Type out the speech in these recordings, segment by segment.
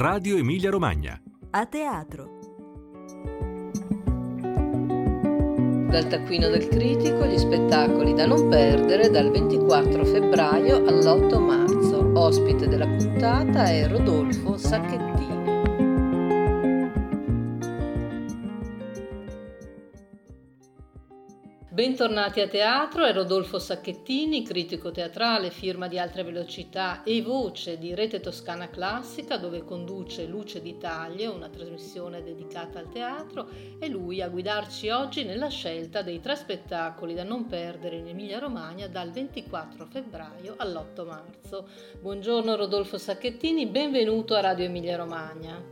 Radio Emilia Romagna. A teatro. Dal taccuino del critico gli spettacoli da non perdere dal 24 febbraio all'8 marzo. Ospite della puntata è Rodolfo Sacchettini. Bentornati a teatro, è Rodolfo Sacchettini, critico teatrale, firma di Altre Velocità e voce di Rete Toscana Classica dove conduce Luce d'Italia, una trasmissione dedicata al teatro, e lui a guidarci oggi nella scelta dei tre spettacoli da non perdere in Emilia Romagna dal 24 febbraio all'8 marzo. Buongiorno Rodolfo Sacchettini, benvenuto a Radio Emilia Romagna.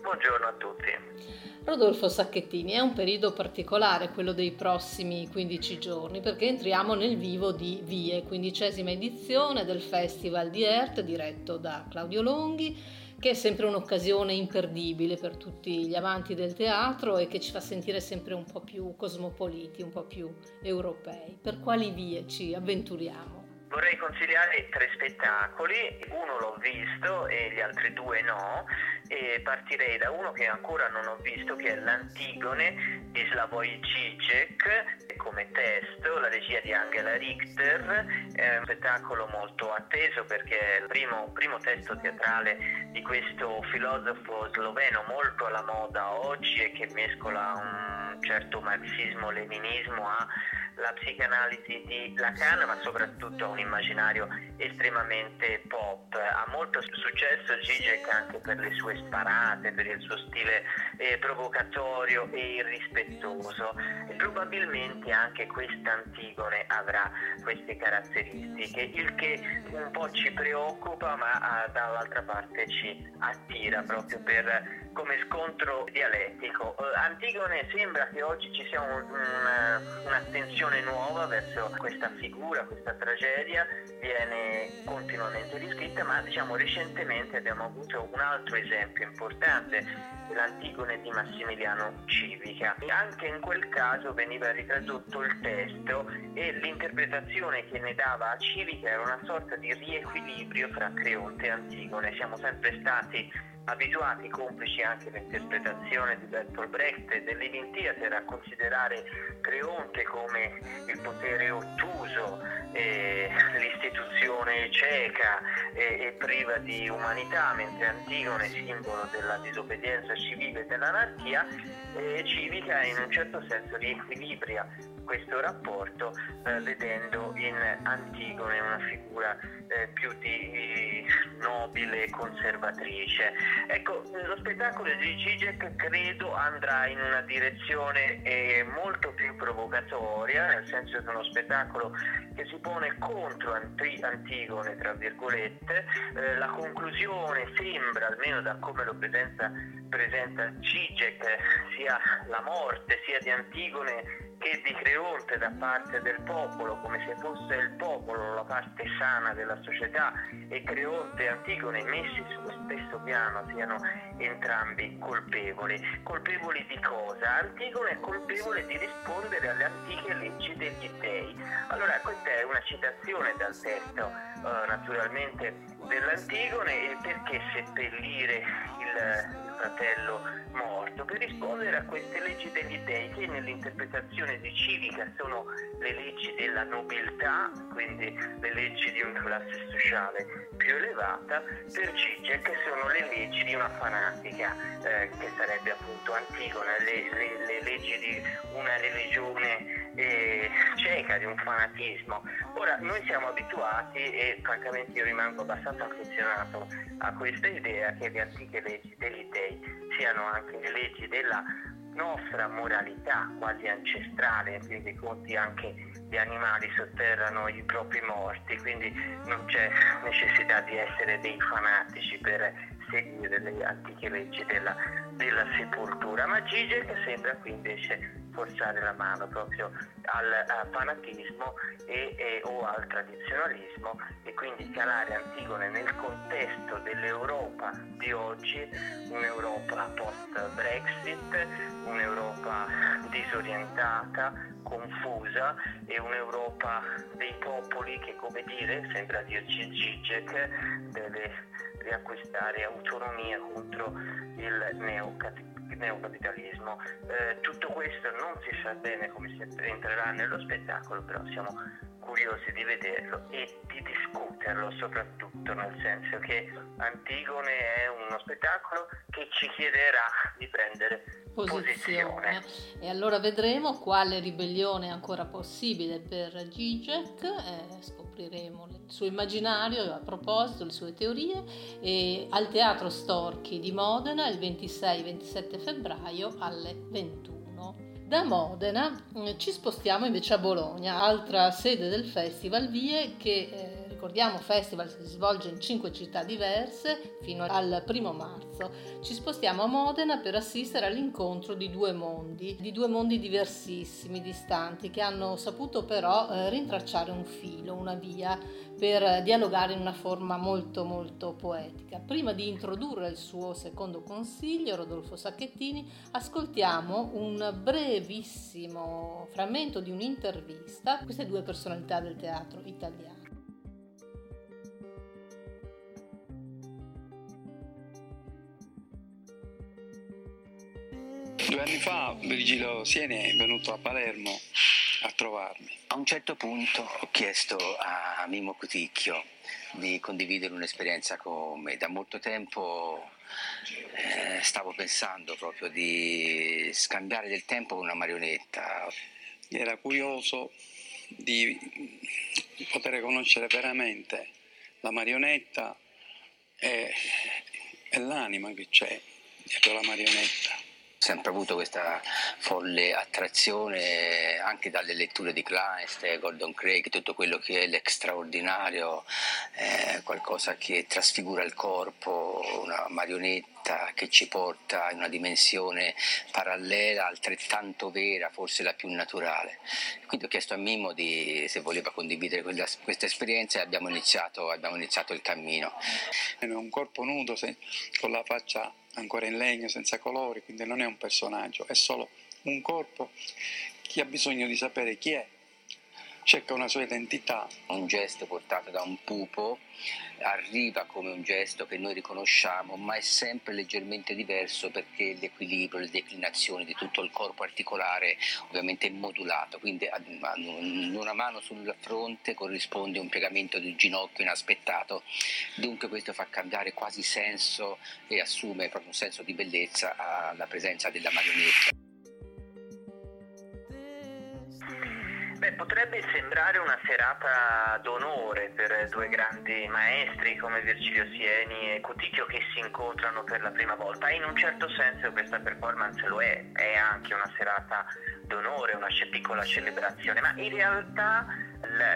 Buongiorno a tutti. Rodolfo Sacchettini, è un periodo particolare quello dei prossimi 15 giorni perché entriamo nel vivo di Vie, quindicesima edizione del Festival di Ert diretto da Claudio Longhi, che è sempre un'occasione imperdibile per tutti gli amanti del teatro e che ci fa sentire sempre un po' più cosmopoliti, un po' più europei. Per quali vie ci avventuriamo? Vorrei consigliare tre spettacoli, uno l'ho visto e gli altri due no, e partirei da uno che ancora non ho visto che è l'Antigone di Slavoj Žižek come testo, la regia di Angela Richter, è un spettacolo molto atteso perché è il primo, primo testo teatrale di questo filosofo sloveno molto alla moda oggi e che mescola un certo marxismo-leninismo a la psicanalisi di Lacan, ma soprattutto a un immaginario estremamente pop. Ha molto successo Zizek anche per le sue sparate, per il suo stile eh, provocatorio e irrispettoso. E probabilmente anche questa Antigone avrà queste caratteristiche, il che un po' ci preoccupa, ma ah, dall'altra parte ci attira proprio per come scontro dialettico. Uh, Antigone sembra che oggi ci sia un, una, un'attenzione nuova verso questa figura, questa tragedia, viene continuamente riscritta, ma diciamo recentemente abbiamo avuto un altro esempio importante, l'Antigone di Massimiliano Civica. Anche in quel caso veniva ritradotto il testo e l'interpretazione che ne dava a Civica era una sorta di riequilibrio fra Creonte e Antigone. Siamo sempre stati abituati, complici anche l'interpretazione di Bertolt Brecht e del Living Theater, a considerare Creonte come il potere ottuso, eh, l'istituzione cieca e, e, priva di umanità, mentre Antigone, simbolo della disobbedienza civile e dell'anarchia, eh, civica in un certo senso riequilibria questo rapporto eh, vedendo in Antigone una figura eh, più di nobile conservatrice. Ecco, lo spettacolo di Zizek credo andrà in una direzione eh, molto più provocatoria, nel senso che è uno spettacolo che si pone contro Antigone, tra virgolette, eh, la conclusione sembra, almeno da come lo presenta, presenta Zizek, sia la morte sia di Antigone che di Creonte da parte del popolo, come se fosse il popolo la parte sana della società e Creonte e Antigone messi sullo stesso piano siano entrambi colpevoli. Colpevoli di cosa? Antigone è colpevole di rispondere alle antiche leggi degli dei. Allora questa è una citazione dal testo uh, naturalmente dell'Antigone perché seppellire il fratello morto per rispondere a queste leggi degli dei che nell'interpretazione di civica sono le leggi della nobiltà, quindi le leggi di una classe sociale più elevata, per Zizek sono le leggi di una fanatica, eh, che sarebbe appunto Antigona, le, le, le leggi di una religione eh, cieca, di un fanatismo. Ora, noi siamo abituati e francamente io rimango abbastanza affezionato a questa idea che le antiche leggi degli dei siano anche le leggi della nostra moralità quasi ancestrale, quindi conti anche gli animali sotterrano i propri morti, quindi non c'è necessità di essere dei fanatici per seguire le antiche leggi della, della sepoltura. Ma Zizek sembra qui invece forzare la mano proprio al fanatismo e, e, o al tradizionalismo e quindi calare Antigone nel contesto dell'Europa di oggi, un'Europa post-Brexit, un'Europa disorientata, confusa e un'Europa dei popoli che come dire, sembra dirci Zizek, deve riacquistare autonomia contro il neocattolicesimo neocapitalismo. Eh, tutto questo non si sa bene come si entrerà nello spettacolo, però siamo curiosi di vederlo e di discuterlo soprattutto, nel senso che Antigone è uno spettacolo che ci chiederà di prendere posizione. E allora vedremo quale ribellione è ancora possibile per Zizek, eh, scopriremo il suo immaginario a proposito, le sue teorie, e al Teatro Storchi di Modena il 26-27 febbraio alle 21. Da Modena eh, ci spostiamo invece a Bologna, altra sede del Festival Vie che eh, ricordiamo festival si svolge in cinque città diverse fino al primo marzo. Ci spostiamo a Modena per assistere all'incontro di due mondi, di due mondi diversissimi, distanti, che hanno saputo però eh, rintracciare un filo, una via per dialogare in una forma molto molto poetica. Prima di introdurre il suo secondo consiglio, Rodolfo Sacchettini, ascoltiamo un brevissimo frammento di un'intervista a queste due personalità del teatro italiano. Due anni fa Virgilio Sieni è venuto a Palermo a trovarmi. A un certo punto ho chiesto a Mimo Cuticchio di condividere un'esperienza con me. Da molto tempo eh, stavo pensando proprio di scambiare del tempo con una marionetta. Era curioso di poter conoscere veramente la marionetta e, e l'anima che c'è dietro la marionetta sempre avuto questa folle attrazione anche dalle letture di Kleist, Gordon Craig, tutto quello che è l'extraordinario, eh, qualcosa che trasfigura il corpo, una marionetta che ci porta in una dimensione parallela, altrettanto vera, forse la più naturale. Quindi ho chiesto a Mimo di, se voleva condividere quella, questa esperienza e abbiamo iniziato, abbiamo iniziato il cammino. È un corpo nudo se, con la faccia ancora in legno, senza colori, quindi non è un personaggio, è solo un corpo che ha bisogno di sapere chi è, cerca una sua identità. Un gesto portato da un pupo arriva come un gesto che noi riconosciamo, ma è sempre leggermente diverso perché l'equilibrio, le declinazioni di tutto il corpo articolare ovviamente è modulato, quindi una mano sul fronte corrisponde a un piegamento di un ginocchio inaspettato, dunque questo fa cambiare quasi senso e assume proprio un senso di bellezza alla presenza della marionetta. Beh, potrebbe sembrare una serata d'onore per due grandi maestri come Virgilio Sieni e Cuticchio che si incontrano per la prima volta. In un certo senso questa performance lo è, è anche una serata d'onore, una piccola celebrazione, ma in realtà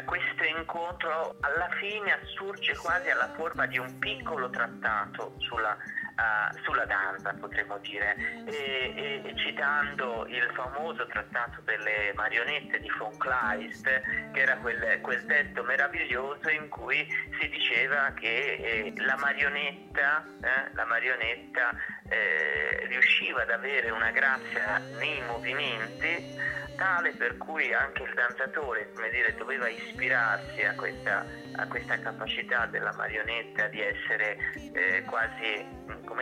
questo incontro alla fine assurge quasi alla forma di un piccolo trattato sulla uh, sulla danza, potremmo dire, e, e, citando il famoso trattato delle marionette di von Kleist, che era quel, quel testo meraviglioso in cui si diceva che eh, la marionetta, eh, la marionetta eh, riusciva ad avere una grazia nei movimenti tale per cui anche il danzatore dire, doveva ispirarsi a questa, a questa, capacità della marionetta di essere eh, quasi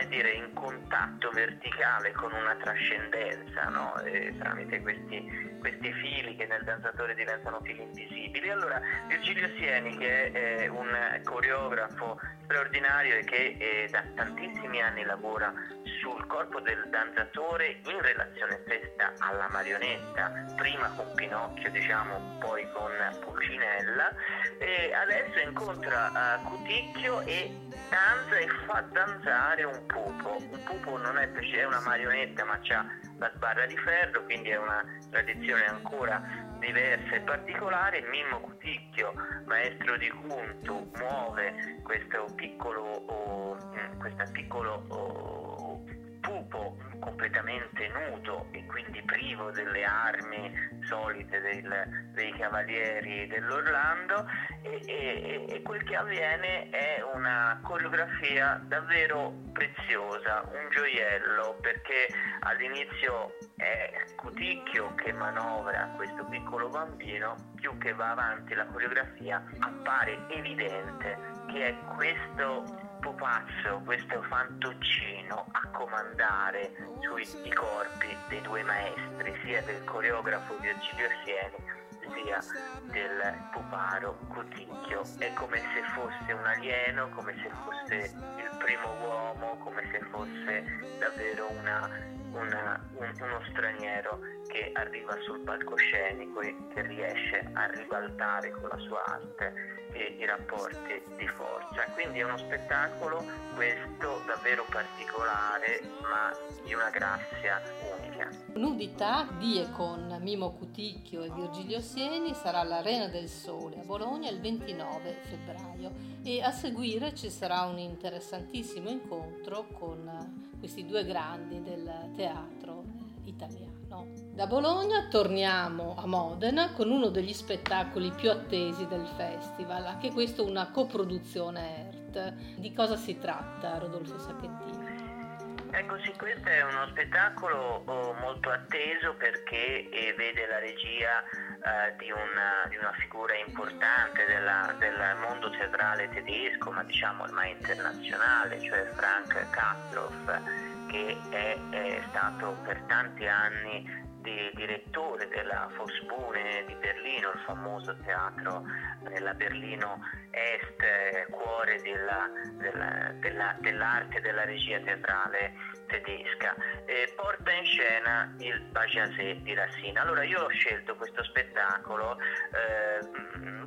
dire, in contatto verticale con una trascendenza no? tramite questi, questi, fili che nel danzatore diventano fili invisibili. Allora Virgilio Sieni che è eh, un coreografo straordinario e che eh, da tantissimi anni lavora sul corpo del danzatore in relazione stessa alla marionetta, prima con Pinocchio, diciamo, poi con Pulcinella, e adesso incontra uh, Cuticchio e danza e fa danzare un pupo. Un pupo non è, è una marionetta ma ha la sbarra di ferro, quindi è una tradizione ancora diversa e particolare. Mimmo Cuticchio, maestro di Cuntu, muove questo piccolo, oh, questo piccolo oh, corpo completamente nudo e quindi privo delle armi solite del, dei cavalieri dell'Orlando e, e, quel che avviene è una coreografia davvero preziosa, un gioiello perché all'inizio è Cuticchio che manovra questo piccolo bambino, più che va avanti la coreografia appare evidente che è questo pupazzo, questo fantoccino a comandare sui corpi dei due maestri, sia del coreografo Virgilio Sieni sia del puparo Coticchio. È come se fosse un alieno, come se fosse il primo uomo, come se fosse davvero una, una, un, uno straniero che arriva sul palcoscenico e che riesce a ribaltare con la sua arte i rapporti di forza. Quindi è uno spettacolo questo davvero particolare ma di una grazia unica. Nudità di e con Mimo Cuticchio e Virgilio Sieni sarà all'Arena del Sole a Bologna il 29 febbraio e a seguire ci sarà un interessantissimo incontro con questi due grandi del teatro italiano. Da Bologna torniamo a Modena con uno degli spettacoli più attesi del festival, anche questo una coproduzione ERT. Di cosa si tratta, Rodolfo Sacchettini? Ecco sì, questo è uno spettacolo oh, molto atteso perché eh, vede la regia eh, di, una, di, una, figura importante della, del mondo teatrale tedesco, ma diciamo ormai internazionale, cioè Frank Kastorf, che è, è stato per tanti anni di direttore della Fosbune di Berlino, il famoso teatro nella Berlino Est, eh, cuore della, della, della, dell'arte e della regia teatrale tedesca, eh, porta in scena il Bajazet di Racine. Allora io ho scelto questo spettacolo eh,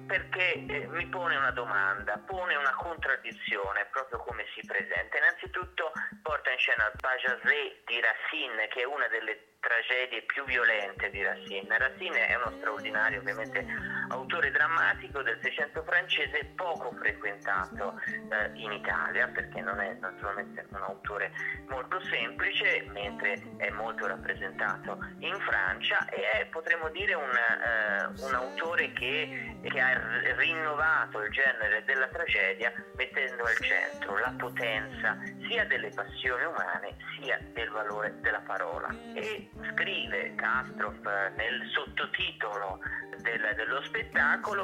perché eh, mi pone una domanda, pone una contraddizione proprio come si presenta. Innanzitutto porta in scena il Bajazet di Racine, che è una delle tragedie più violente di Racine. Racine è uno straordinario ovviamente autore drammatico del Seicento francese poco frequentato eh, in Italia perché non è naturalmente un autore molto semplice mentre è molto rappresentato in Francia e è potremmo dire un, eh, un autore che, che, ha rinnovato il genere della tragedia mettendo al centro la potenza sia delle passioni umane sia del valore della parola. E scrive Castroff nel sottotitolo del, dello spettacolo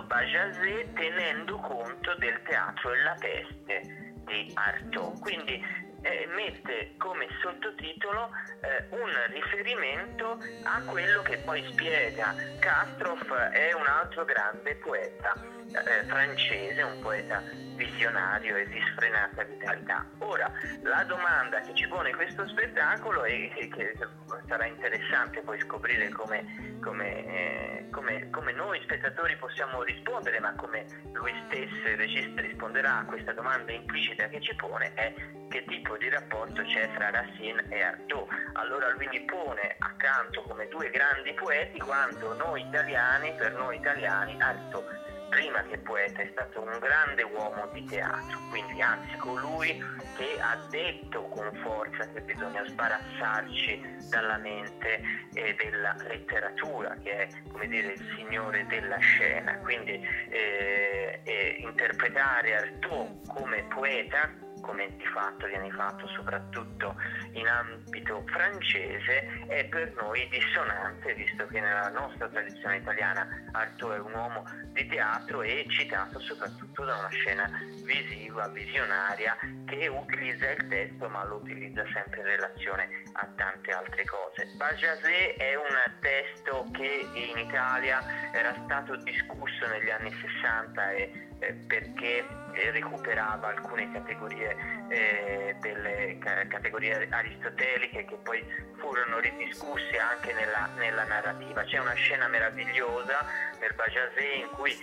Bajazet tenendo conto del teatro e la peste di Artaud. Quindi eh, mette come sottotitolo eh, un riferimento a quello che poi spiega. Castroff è un altro grande poeta eh, francese, un poeta visionario e di sfrenata vitalità. Ora, la domanda che ci pone questo spettacolo e che sarà interessante poi scoprire come, come, eh, come, come, noi spettatori possiamo rispondere, ma come lui stesso, il regista, risponderà a questa domanda implicita che ci pone, è che tipo di rapporto c'è fra Racine e Artaud. Allora lui li pone accanto come due grandi poeti quando noi italiani, per noi italiani, Artaud prima che poeta è stato un grande uomo di teatro, quindi anzi colui che ha detto con forza che bisogna sbarazzarci dalla mente eh, della letteratura, che è come dire il signore della scena, quindi eh, eh, interpretare Artaud come poeta come di fatto viene fatto soprattutto in ambito francese, è per noi dissonante, visto che nella nostra tradizione italiana Artaud è un uomo di teatro e citato soprattutto da una scena visiva, visionaria, che utilizza il testo ma lo utilizza sempre in relazione a tante altre cose. Bajazet è un testo che in Italia era stato discusso negli anni 60 e eh, perché eh, recuperava alcune categorie eh, delle ca- categorie aristoteliche che poi furono ridiscusse anche nella, nella, narrativa. C'è una scena meravigliosa nel Bajazet in cui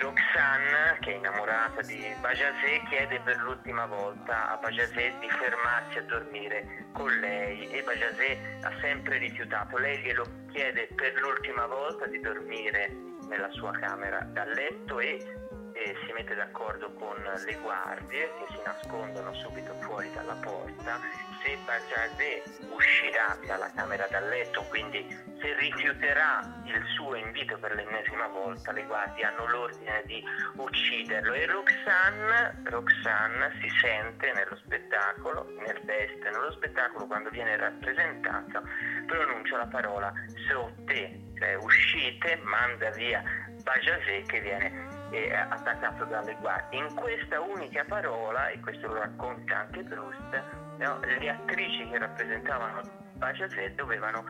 Roxane, che è innamorata di Bajazet, chiede per l'ultima volta a Bajazet di fermarsi a dormire con lei e Bajazet ha sempre rifiutato. Lei glielo chiede per l'ultima volta di dormire nella sua camera da letto e e si mette d'accordo con le guardie che si nascondono subito fuori dalla porta. Se Bajazé uscirà dalla camera da letto, quindi se rifiuterà il suo invito per l'ennesima volta, le guardie hanno l'ordine di ucciderlo. E Roxanne, Roxanne si sente nello spettacolo, nel veste, nello spettacolo quando viene rappresentata, pronuncia la parola sotte, cioè uscite, manda via Bajazé che viene eh, attaccato dalle guardie. In questa unica parola, e questo lo racconta anche Proust, no, le attrici che rappresentavano Bajazet dovevano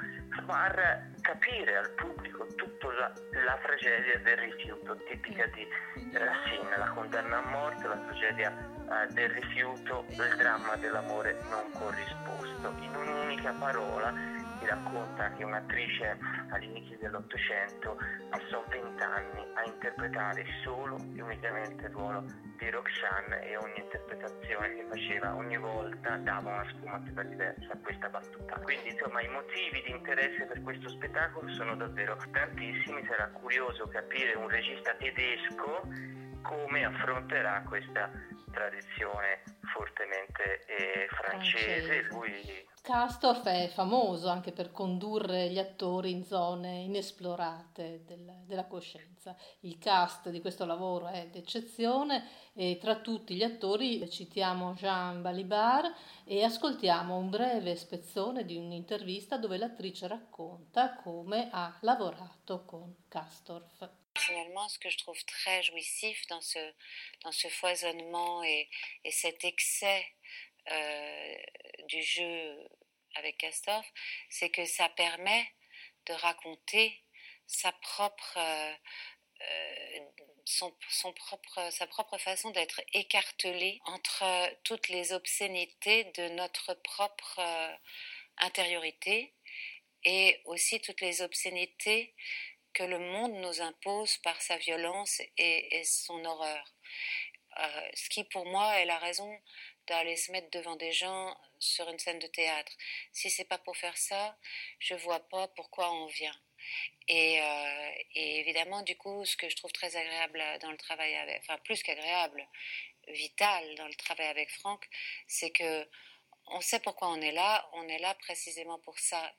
far capire al pubblico tutta la, la, tragedia del rifiuto tipica di Racine, la condanna a morte, la tragedia uh, del rifiuto, il dramma dell'amore non corrisposto. In un'unica parola racconta che un'attrice all'inizio dell'Ottocento passò vent'anni a interpretare solo e unicamente il ruolo di Roxanne e ogni interpretazione che faceva ogni volta dava una sfumatura diversa a questa battuta. Quindi insomma i motivi di interesse per questo spettacolo sono davvero tantissimi, sarà curioso capire un regista tedesco come affronterà questa tradizione fortemente eh, francese. Lui Castorf è famoso anche per condurre gli attori in zone inesplorate del, della coscienza. Il cast di questo lavoro è d'eccezione e tra tutti gli attori citiamo Jean Balibar e ascoltiamo un breve spezzone di un'intervista dove l'attrice racconta come ha lavorato con Castorf. Finalement, ce que je trouve très jouissif dans ce, dans ce foisonnement et, et cet excès du jeu avec Castor, c'est que ça permet de raconter sa propre, euh, euh, son, propre, sa propre façon d'être écartelé entre toutes les obscénités de notre propre euh, intériorité et aussi toutes les obscénités que le monde nous impose par sa violence et, son horreur. Euh, ce qui pour moi est la raison d'aller se mettre devant des gens sur une scène de théâtre. Si c'est pas pour faire ça, je vois pas pourquoi on vient. Et, euh, évidemment, du coup, ce que je trouve très agréable dans le travail avec, enfin plus qu'agréable, vital dans le travail avec Franck, c'est que on sait pourquoi on est là. On est là précisément pour ça.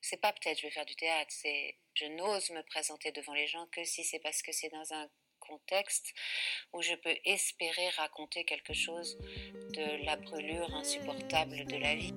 C'est pas peut-être je vais faire du théâtre, c'est je n'ose me présenter devant les gens que si c'est parce que c'est dans un contexte où je peux espérer raconter quelque chose de la brûlure insupportable de la vie.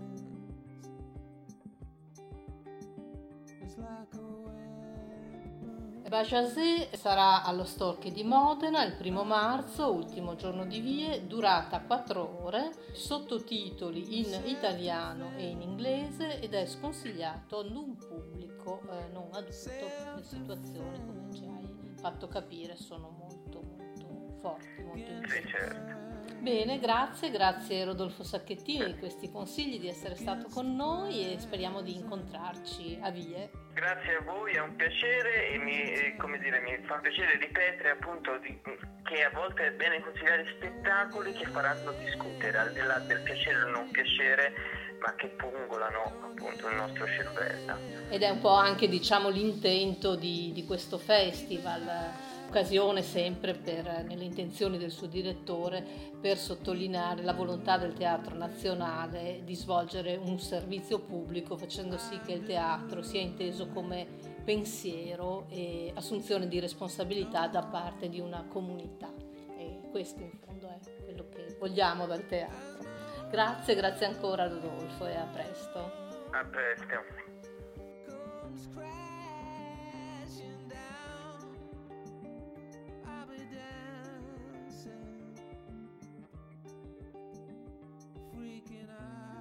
Bajazé sarà allo Storche di Modena il primo marzo, ultimo giorno di vie, durata 4 ore, sottotitoli in italiano e in inglese ed è sconsigliato ad un pubblico eh, non adulto. Le situazioni, come hai fatto capire, sono molto molto forti, molto intense. certo. Bene, grazie, grazie Rodolfo Sacchettini di questi consigli, di essere stato con noi e speriamo di incontrarci a Vie. Grazie a voi, è un piacere e mi, dire, mi fa piacere ripetere appunto di, che a volte è bene consigliare spettacoli che faranno discutere, al di là del piacere o non piacere, ma che pungolano appunto il nostro cervello. Ed è un po' anche diciamo l'intento di, di questo festival occasione sempre per, nelle intenzioni del suo direttore per sottolineare la volontà del Teatro Nazionale di svolgere un servizio pubblico facendo sì che il teatro sia inteso come pensiero e assunzione di responsabilità da parte di una comunità. E questo in fondo è quello che vogliamo dal teatro. Grazie, grazie ancora Rodolfo e a presto. A presto. freaking out.